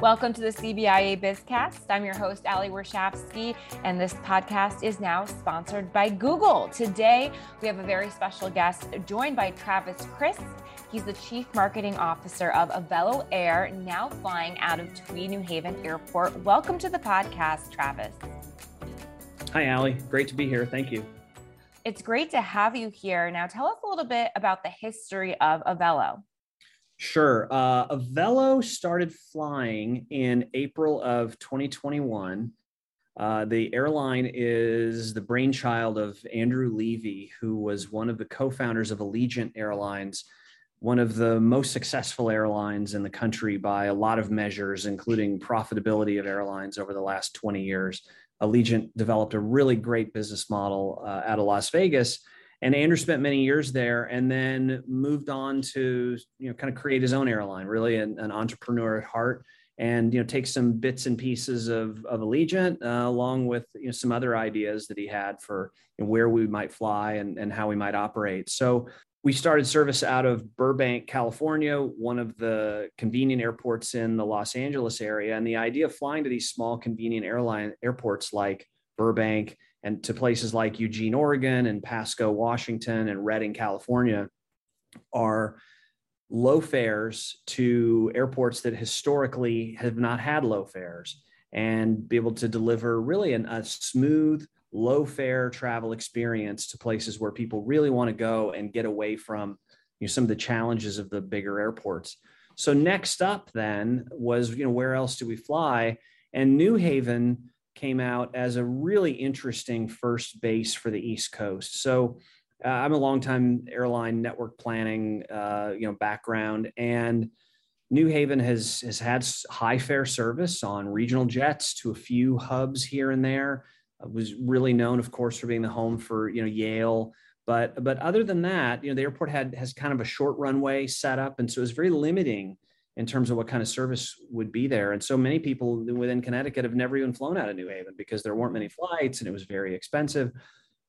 Welcome to the CBIA Bizcast. I'm your host, Ali Warshawski, and this podcast is now sponsored by Google. Today, we have a very special guest joined by Travis Crisp. He's the Chief Marketing Officer of Avelo Air, now flying out of Tweed, New Haven Airport. Welcome to the podcast, Travis. Hi, Ali. Great to be here. Thank you. It's great to have you here. Now, tell us a little bit about the history of Avelo. Sure. Uh, Avelo started flying in April of 2021. Uh, the airline is the brainchild of Andrew Levy, who was one of the co founders of Allegiant Airlines, one of the most successful airlines in the country by a lot of measures, including profitability of airlines over the last 20 years. Allegiant developed a really great business model uh, out of Las Vegas and Andrew spent many years there and then moved on to you know kind of create his own airline really an, an entrepreneur at heart and you know take some bits and pieces of, of Allegiant uh, along with you know some other ideas that he had for you know, where we might fly and, and how we might operate so we started service out of Burbank, California, one of the convenient airports in the Los Angeles area. And the idea of flying to these small convenient airline airports like Burbank and to places like Eugene, Oregon, and Pasco, Washington, and Redding, California, are low fares to airports that historically have not had low fares and be able to deliver really an, a smooth, low fare travel experience to places where people really want to go and get away from you know, some of the challenges of the bigger airports. So next up then was, you know, where else do we fly? And New Haven came out as a really interesting first base for the East Coast. So uh, I'm a longtime airline network planning, uh, you know, background, and New Haven has has had high fare service on regional jets to a few hubs here and there. It was really known, of course, for being the home for you know Yale. But but other than that, you know, the airport had has kind of a short runway set up, and so it was very limiting in terms of what kind of service would be there. And so many people within Connecticut have never even flown out of New Haven because there weren't many flights and it was very expensive.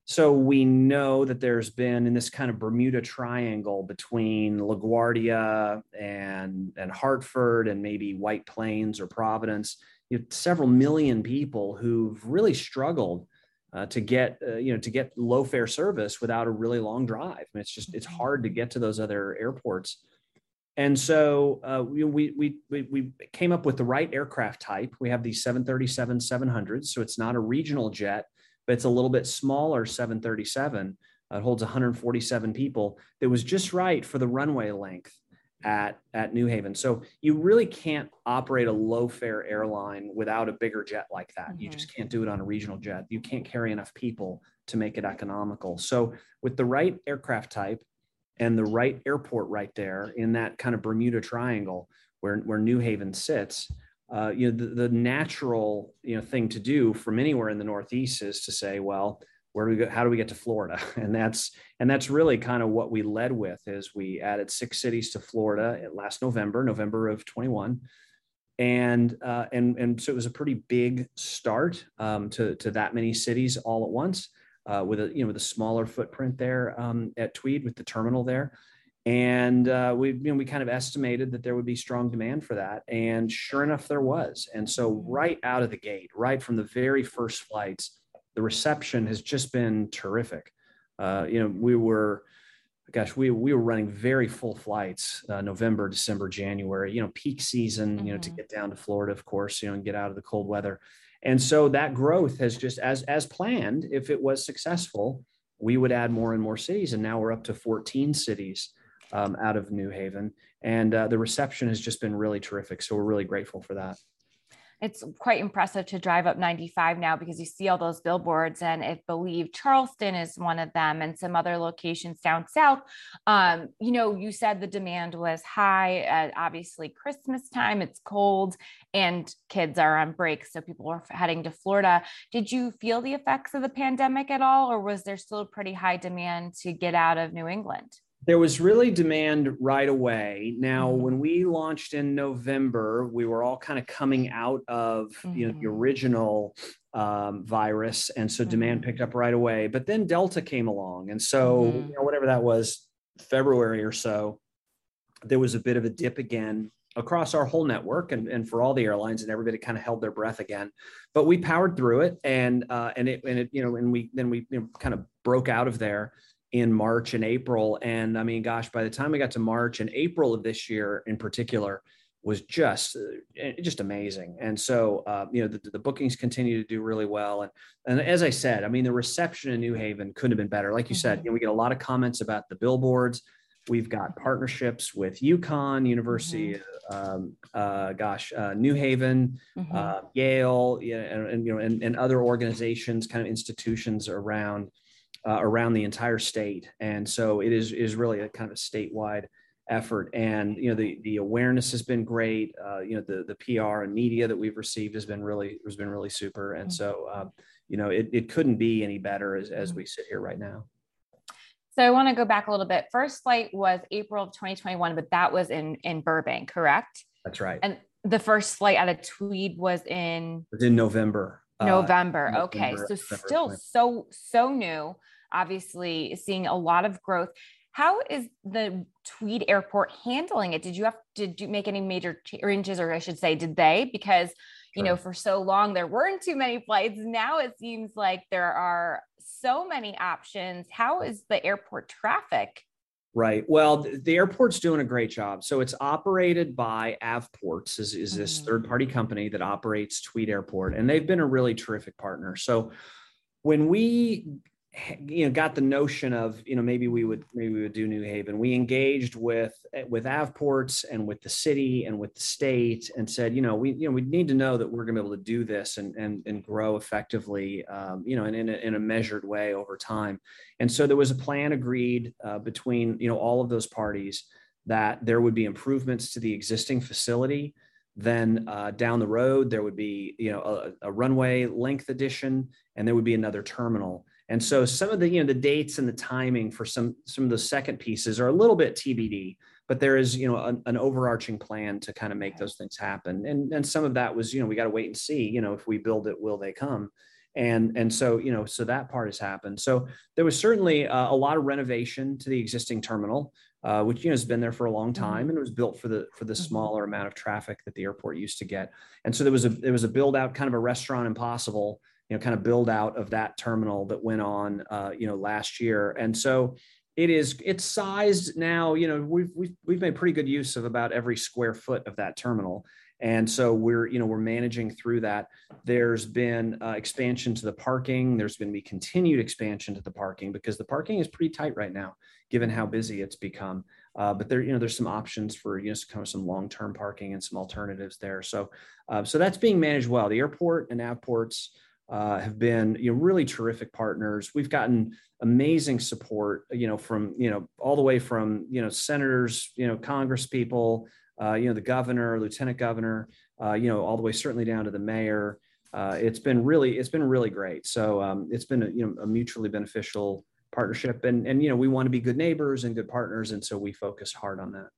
So we know that there's been in this kind of Bermuda Triangle between LaGuardia and and Hartford and maybe White Plains or Providence, you know, several million people who've really struggled uh, to get uh, you know to get low fare service without a really long drive. I mean, it's just it's hard to get to those other airports. And so uh, we, we, we, we came up with the right aircraft type. We have the 737 700s. So it's not a regional jet, but it's a little bit smaller 737. Uh, it holds 147 people. That was just right for the runway length at, at New Haven. So you really can't operate a low fare airline without a bigger jet like that. Mm-hmm. You just can't do it on a regional jet. You can't carry enough people to make it economical. So with the right aircraft type, and the right airport right there in that kind of Bermuda Triangle where, where New Haven sits, uh, you know, the, the, natural, you know, thing to do from anywhere in the Northeast is to say, well, where do we go? How do we get to Florida? And that's, and that's really kind of what we led with is we added six cities to Florida last November, November of 21. And, uh, and, and so it was a pretty big start um, to, to that many cities all at once uh, with a you know with a smaller footprint there um, at Tweed with the terminal there, and uh, we you know we kind of estimated that there would be strong demand for that, and sure enough there was. And so right out of the gate, right from the very first flights, the reception has just been terrific. Uh, you know we were gosh, we we were running very full flights, uh, November, December, January. You know, peak season. Mm-hmm. You know, to mm-hmm. get down to Florida, of course. You know, and get out of the cold weather. And so that growth has just as as planned, if it was successful, we would add more and more cities. And now we're up to 14 cities um, out of New Haven. And uh, the reception has just been really terrific. So we're really grateful for that it's quite impressive to drive up 95 now because you see all those billboards and I believe Charleston is one of them and some other locations down south. Um, you know, you said the demand was high at obviously Christmas time, it's cold and kids are on break. So people are heading to Florida. Did you feel the effects of the pandemic at all, or was there still pretty high demand to get out of New England? There was really demand right away. Now, mm-hmm. when we launched in November, we were all kind of coming out of mm-hmm. you know the mm-hmm. original um, virus, and so mm-hmm. demand picked up right away. But then Delta came along, and so mm-hmm. you know whatever that was, February or so, there was a bit of a dip again across our whole network and, and for all the airlines and everybody kind of held their breath again but we powered through it and uh, and it and it you know and we then we you know, kind of broke out of there in march and april and i mean gosh by the time we got to march and april of this year in particular was just uh, just amazing and so uh, you know the, the, bookings continue to do really well and and as i said i mean the reception in new haven couldn't have been better like you mm-hmm. said you know, we get a lot of comments about the billboards We've got partnerships with UConn University, mm-hmm. um, uh, gosh, uh, New Haven, mm-hmm. uh, Yale, and, and, you know, and, and, other organizations, kind of institutions around uh, around the entire state. And so it is is really a kind of a statewide effort. And you know, the the awareness has been great. Uh, you know, the the PR and media that we've received has been really has been really super. And so, um, you know, it, it couldn't be any better as as we sit here right now. So I want to go back a little bit. First flight was April of 2021, but that was in in Burbank, correct? That's right. And the first flight out of Tweed was in it was in November. November. Uh, okay. November, so November still 20. so so new. Obviously, seeing a lot of growth. How is the Tweed Airport handling it? Did you have did you make any major changes, or I should say, did they? Because you know, for so long there weren't too many flights. Now it seems like there are so many options. How is the airport traffic? Right. Well, the airport's doing a great job. So it's operated by Avports, is, is this mm-hmm. third party company that operates Tweed Airport, and they've been a really terrific partner. So when we you know got the notion of you know maybe we would maybe we would do new haven. We engaged with with avports and with the city and with the state and said you know we you know we need to know that we're going to be able to do this and and, and grow effectively um, you know in, in a, in, a, measured way over time. And so there was a plan agreed uh, between you know all of those parties that there would be improvements to the existing facility. Then uh, down the road there would be you know a, a runway length addition and there would be another terminal and so some of the you know the dates and the timing for some some of the second pieces are a little bit TBD, but there is you know an, an overarching plan to kind of make those things happen. And and some of that was you know we got to wait and see you know if we build it, will they come? And and so you know so that part has happened. So there was certainly a, a lot of renovation to the existing terminal. Uh, which you know has been there for a long mm-hmm. time and it was built for the for the mm-hmm. smaller amount of traffic that the airport used to get and so there was a there was a build out kind of a restaurant impossible you know kind of build out of that terminal that went on uh, you know last year. And so it is it's sized now you know we've, we've we've made pretty good use of about every square foot of that terminal. And so we're you know we're managing through that. There's been uh, expansion to the parking. There's been be continued expansion to the parking because the parking is pretty tight right now given how busy it's become. Uh, but there you know there's some options for you know kind of some long-term parking and some alternatives there. So uh, so that's being managed well. The airport and avports uh, have been you know really terrific partners. We've gotten amazing support, you know, from you know all the way from you know senators, you know, Congress people, uh, you know, the governor, lieutenant governor, uh, you know, all the way certainly down to the mayor. Uh, it's been really it's been really great. So um, it's been a, you know a mutually beneficial partnership, and and you know we want to be good neighbors and good partners, and so we focus hard on that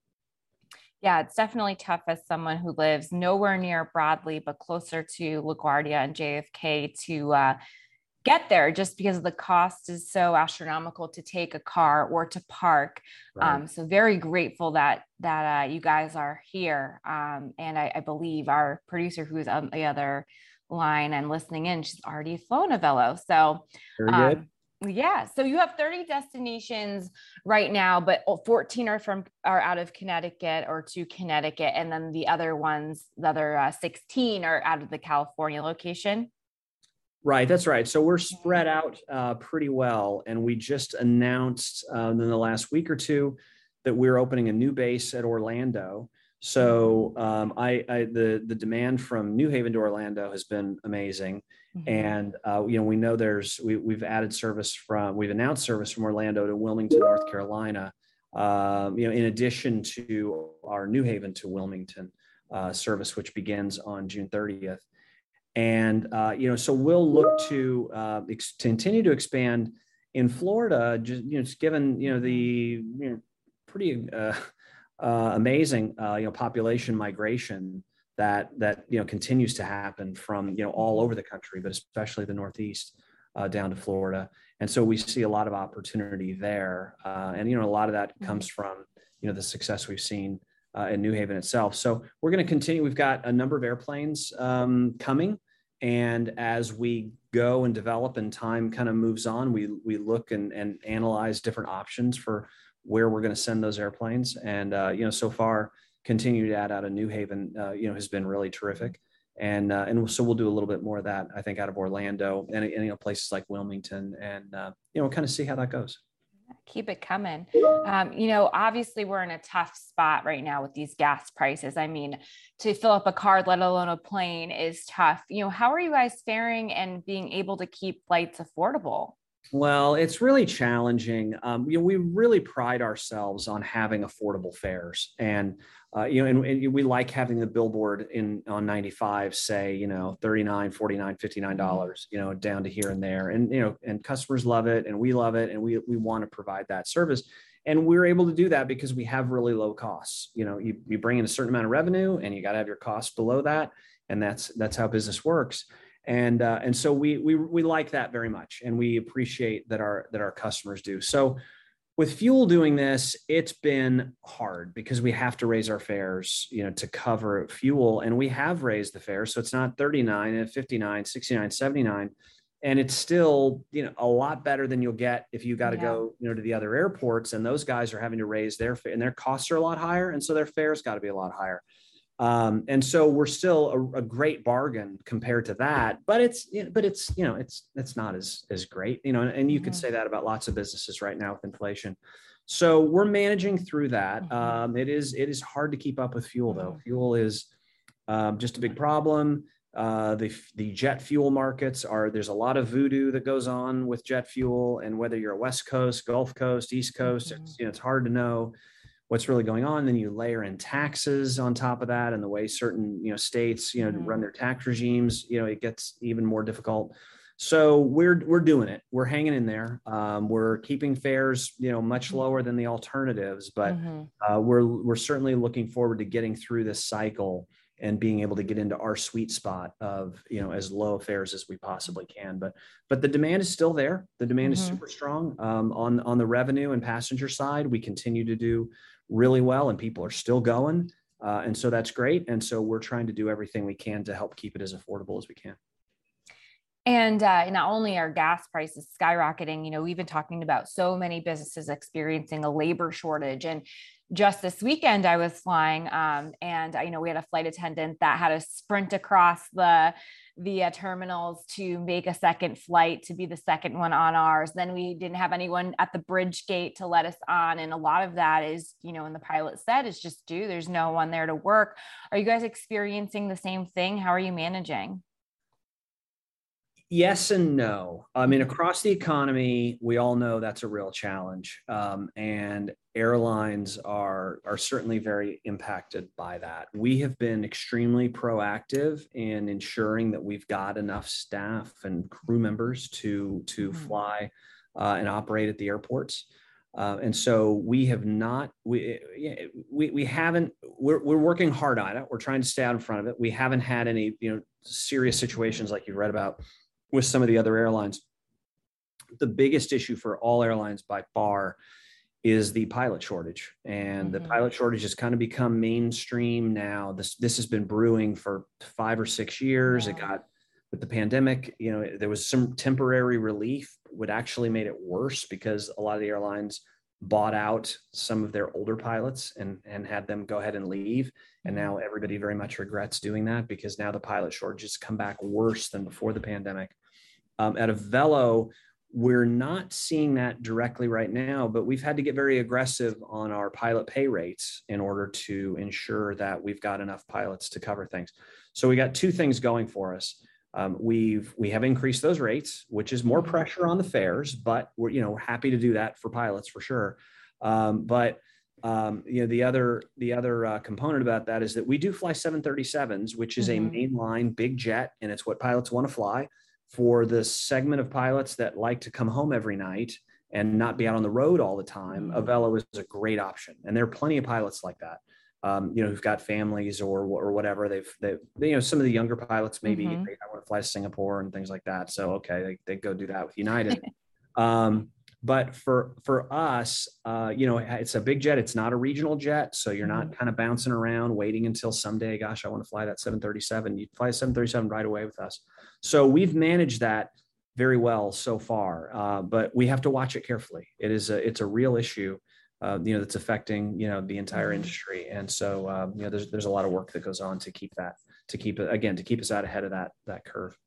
yeah, it's definitely tough as someone who lives nowhere near Bradley, but closer to LaGuardia and JFK to uh, get there just because the cost is so astronomical to take a car or to park. Right. Um, so very grateful that that uh, you guys are here. Um, and I, I, believe our producer who's on the other line and listening in, she's already flown Avelo. So very good. Um, yeah. So you have 30 destinations right now, but 14 are from are out of Connecticut or to Connecticut, and then the other ones, the other uh, 16 are out of the California location. Right, that's right. So we're spread out uh, pretty well, and we just announced uh, in the last week or two that we're opening a new base at Orlando. So um, I, I, the the demand from New Haven to Orlando has been amazing, mm-hmm. and uh, you know we know there's we, we've added service from we've announced service from Orlando to Wilmington, North Carolina. Um, you know, in addition to our New Haven to Wilmington uh, service, which begins on June 30th, and uh, you know so we'll look to, uh, ex- continue to expand in Florida, just you know, just given you know the you know pretty uh, amazing uh, you know population migration that that you know continues to happen from you know all over the country, but especially the Northeast uh, down to Florida. And so we see a lot of opportunity there, uh, and you know a lot of that mm-hmm. comes from you know the success we've seen uh, in New Haven itself. So we're going to continue. We've got a number of airplanes um, coming, and as we go and develop and time kind of moves on, we we look and, and analyze different options for where we're going to send those airplanes. And uh, you know, so far, continue to add out of New Haven, uh, you know, has been really terrific. And uh, and so we'll do a little bit more of that, I think, out of Orlando and, and you know places like Wilmington, and uh, you know, kind of see how that goes keep it coming. Um, you know, obviously we're in a tough spot right now with these gas prices. I mean, to fill up a car, let alone a plane, is tough. You know, how are you guys faring and being able to keep flights affordable? Well, it's really challenging. Um, you know, we really pride ourselves on having affordable fares, and uh, you know, and, and, we like having the billboard in on 95 say, you know, 39, 49, 59 mm-hmm. dollars, you know, down to here and there, and you know, and customers love it, and we love it, and we we want to provide that service, and we're able to do that because we have really low costs. You know, you you bring in a certain amount of revenue, and you got to have your costs below that, and that's that's how business works and uh, and so we we we like that very much, and we appreciate that our that our customers do. So with fuel doing this it's been hard because we have to raise our fares you know to cover fuel and we have raised the fares so it's not 39 and 59 69 79 and it's still you know a lot better than you'll get if you got to yeah. go you know to the other airports and those guys are having to raise their and their costs are a lot higher and so their fares got to be a lot higher um, and so we're still a, a, great bargain compared to that, but it's, but it's, you know, it's, it's not as, as great, you know, and, and you mm-hmm. could say that about lots of businesses right now with inflation. So we're managing through that. Mm-hmm. Um, it is, it is hard to keep up with fuel though. Mm-hmm. Fuel is um, just a big problem. Uh, the, the jet fuel markets are, there's a lot of voodoo that goes on with jet fuel and whether you're a West coast, Gulf coast, East coast, it's, mm-hmm. you know, it's hard to know what's really going on. Then you layer in taxes on top of that, and the way certain you know states you know mm-hmm. run their tax regimes, you know, it gets even more difficult. So we're we're doing it. We're hanging in there. Um, we're keeping fares, you know, much mm-hmm. lower than the alternatives, but mm-hmm. uh, we're we're certainly looking forward to getting through this cycle and being able to get into our sweet spot of you know as low fares as we possibly can but but the demand is still there the demand mm-hmm. is super strong um, on on the revenue and passenger side we continue to do really well and people are still going. Uh, and so that's great. And so we're trying to do everything we can to help keep it as affordable as we can. And uh, not only are gas prices skyrocketing, you know, we've been talking about so many businesses experiencing a labor shortage. And just this weekend, I was flying, um, and I, you know, we had a flight attendant that had to sprint across the via terminals to make a second flight to be the second one on ours. Then we didn't have anyone at the bridge gate to let us on. And a lot of that is, you know, when the pilot said it's just due, there's no one there to work. Are you guys experiencing the same thing? How are you managing? yes and no. I mean, across the economy, we all know that's a real challenge, um, and airlines are are certainly very impacted by that. We have been extremely proactive in ensuring that we've got enough staff and crew members to to mm-hmm. fly uh, and operate at the airports. Uh, and so we have not we we, we haven't we're, we're working hard on it we're trying to stay out in front of it we haven't had any you know serious situations like you read about with some of the other airlines the biggest issue for all airlines by far is the pilot shortage and mm-hmm. the pilot shortage has kind of become mainstream now. This this has been brewing for five or six years. It got with the pandemic you know there was some temporary relief would actually made it worse because a lot of the airlines bought out some of their older pilots and and had them go ahead and leave. And mm-hmm. now everybody very much regrets doing that because now the pilot shortage has come back worse than before the pandemic. Um, at Avelo we're not seeing that directly right now, but we've had to get very aggressive on our pilot pay rates in order to ensure that we've got enough pilots to cover things. So we got two things going for us. Um, we've we have increased those rates, which is more pressure on the fares, but we're you know we're happy to do that for pilots for sure. Um, but um, you know the other the other uh, component about that is that we do fly 737s, which is mm-hmm. a mainline big jet, and it's what pilots want to fly for the segment of pilots that like to come home every night and not be out on the road all the time, mm-hmm. Avelo is a great option. And there are plenty of pilots like that. Um, you know, who've got families or or whatever. They've they you know some of the younger pilots maybe mm-hmm. they, I want to fly to Singapore and things like that. So okay, they, they go do that with United. um, But for for us, uh, you know, it's a big jet. It's not a regional jet, so you're not mm-hmm. kind of bouncing around waiting until someday. Gosh, I want to fly that 737. You fly 737 right away with us. So we've managed that very well so far, uh, but we have to watch it carefully. It is a it's a real issue. Uh, you know that's affecting you know the entire mm-hmm. industry, and so um, you know there's there's a lot of work that goes on to keep that to keep it again to keep us out ahead of that that curve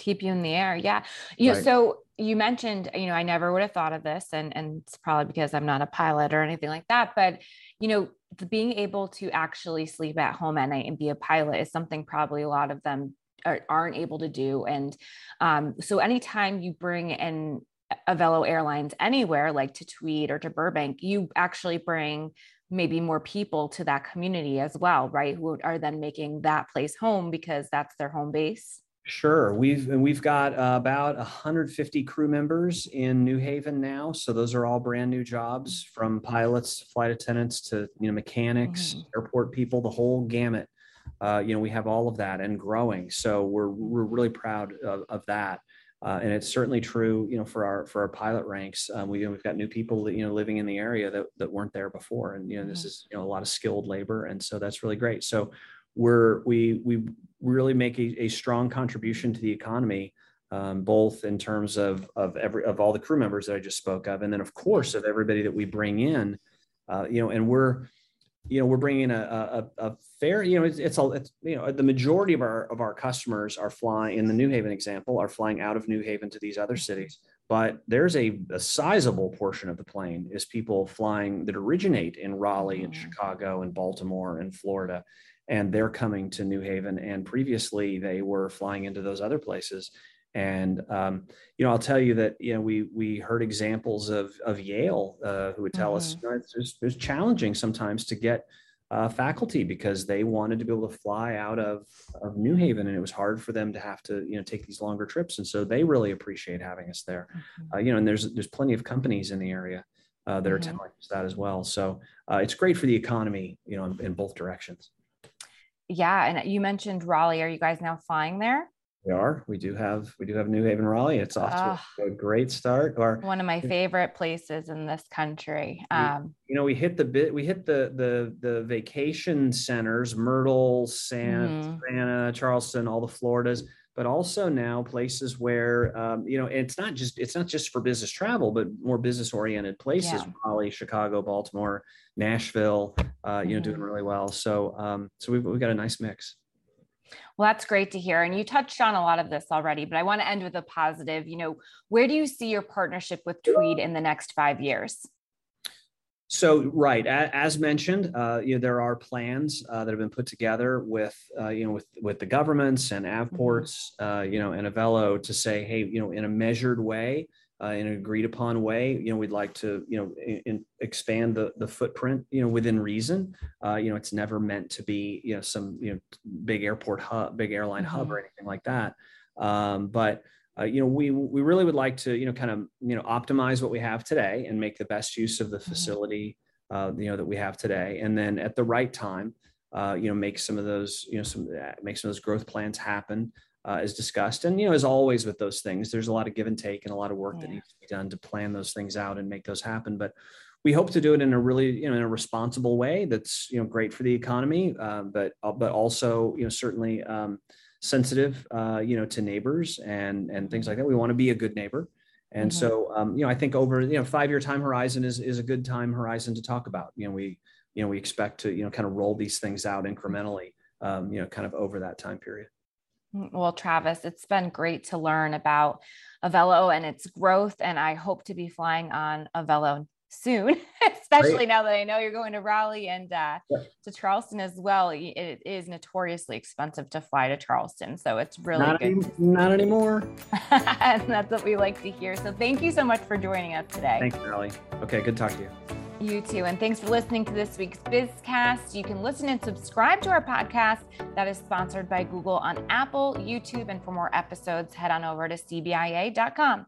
keep you in the air yeah yeah right. so you mentioned you know i never would have thought of this and and it's probably because i'm not a pilot or anything like that but you know the, being able to actually sleep at home at night and be a pilot is something probably a lot of them aren't able to do and um, so anytime you bring in Avelo Airlines anywhere, like to Tweed or to Burbank, you actually bring maybe more people to that community as well, right? Who are then making that place home because that's their home base. Sure, we've and we've got uh, about 150 crew members in New Haven now. So those are all brand new jobs, from pilots, flight attendants to you know mechanics, mm-hmm. airport people, the whole gamut. Uh, you know, we have all of that and growing. So we're we're really proud of, of that. Uh, and it's certainly true, you know, for our for our pilot ranks. Um, we we've got new people that you know living in the area that that weren't there before, and you know, this mm-hmm. is you know a lot of skilled labor, and so that's really great. So we're we we really make a, a strong contribution to the economy, um, both in terms of of every of all the crew members that I just spoke of, and then of course of everybody that we bring in. Uh, you know, and we're you know we're bringing a, a, a fair you know it's, it's, a, it's you know the majority of our of our customers are flying in the new haven example are flying out of new haven to these other cities. But there's a, a sizable portion of the plane is people flying that originate in raleigh and mm. chicago and baltimore and florida and they're coming to new haven. And previously they were flying into those other places and um, you know, I'll tell you that you know we we heard examples of of Yale uh, who would tell mm-hmm. us you know, it's, it's, it's, challenging sometimes to get uh, faculty because they wanted to be able to fly out of of New Haven, and it was hard for them to have to you know take these longer trips, and so they really appreciate having us there. Mm-hmm. Uh, you know, and there's there's plenty of companies in the area uh, that are mm-hmm. telling us that as well. So uh, it's great for the economy, you know, in, in both directions. Yeah, and you mentioned Raleigh. Are you guys now flying there? We are. We do have we do have New Haven Raleigh. It's off to a great start. Or one of my favorite places in this country. Um, you know, we hit the bit we hit the the the vacation centers, Myrtle, San, mm-hmm. Savannah, Charleston, all the Floridas, but also now places where um, you know, it's not just it's not just for business travel, but more business oriented places. Yeah. Raleigh, Chicago, Baltimore, Nashville, uh, you know, doing mm-hmm. really well. So um, so we've we've got a nice mix. Well, that's great to hear. And you touched on a lot of this already, but I want to end with a positive. You know, where do you see your partnership with Tweed in the next five years? So, right, as mentioned, uh, you know there are plans uh, that have been put together with uh, you know with with the governments and avports, mm-hmm. Uh, you know, and Avelo to say, hey, you know, in a measured way, uh, in an agreed upon way. You know, we'd like to, you know, in, in expand the the footprint, you know, within reason. Uh, you know, it's never meant to be, you know, some, you know, big airport hub, big airline mm-hmm. hub or anything like that. Um, but uh, you know, we we really would like to, you know, kind of, you know, optimize what we have today and make the best use of the mm-hmm. facility, uh, you know, that we have today, and then at the right time, uh, you know, make some of those, you know, some make some of those growth plans happen uh, as discussed. And, you know, as always with those things, there's a lot of give and take and a lot of work yeah. that needs to be done to plan those things out and make those happen. But we hope to do it in a really, you know, in a responsible way that's, you know, great for the economy, uh, but, uh, but also, you know, certainly um, sensitive, uh, you know, to neighbors and, and things like that. We want to be a good neighbor. And mm-hmm. so, um, you know, I think over, you know, five-year time horizon is, is a good time horizon to talk about, you know, we, you know, we expect to, you know, kind of roll these things out incrementally, um, you know, kind of over that time period. Mm, well, Travis, it's been great to learn about Avelo and its growth, and I hope to be flying on Avelo soon, especially great. now that I know you're going to Raleigh and uh, yeah. to Charleston as well. It is notoriously expensive to fly to Charleston, so it's really not good. Any, not anymore. and that's what we like to hear. So thank you so much for joining us today. Thanks, Raleigh. Okay, good talk to you. You too. And thanks for listening to this week's Bizcast. You can listen and subscribe to our podcast that is sponsored by Google on Apple, YouTube, and for more episodes, head on over to cbia.com.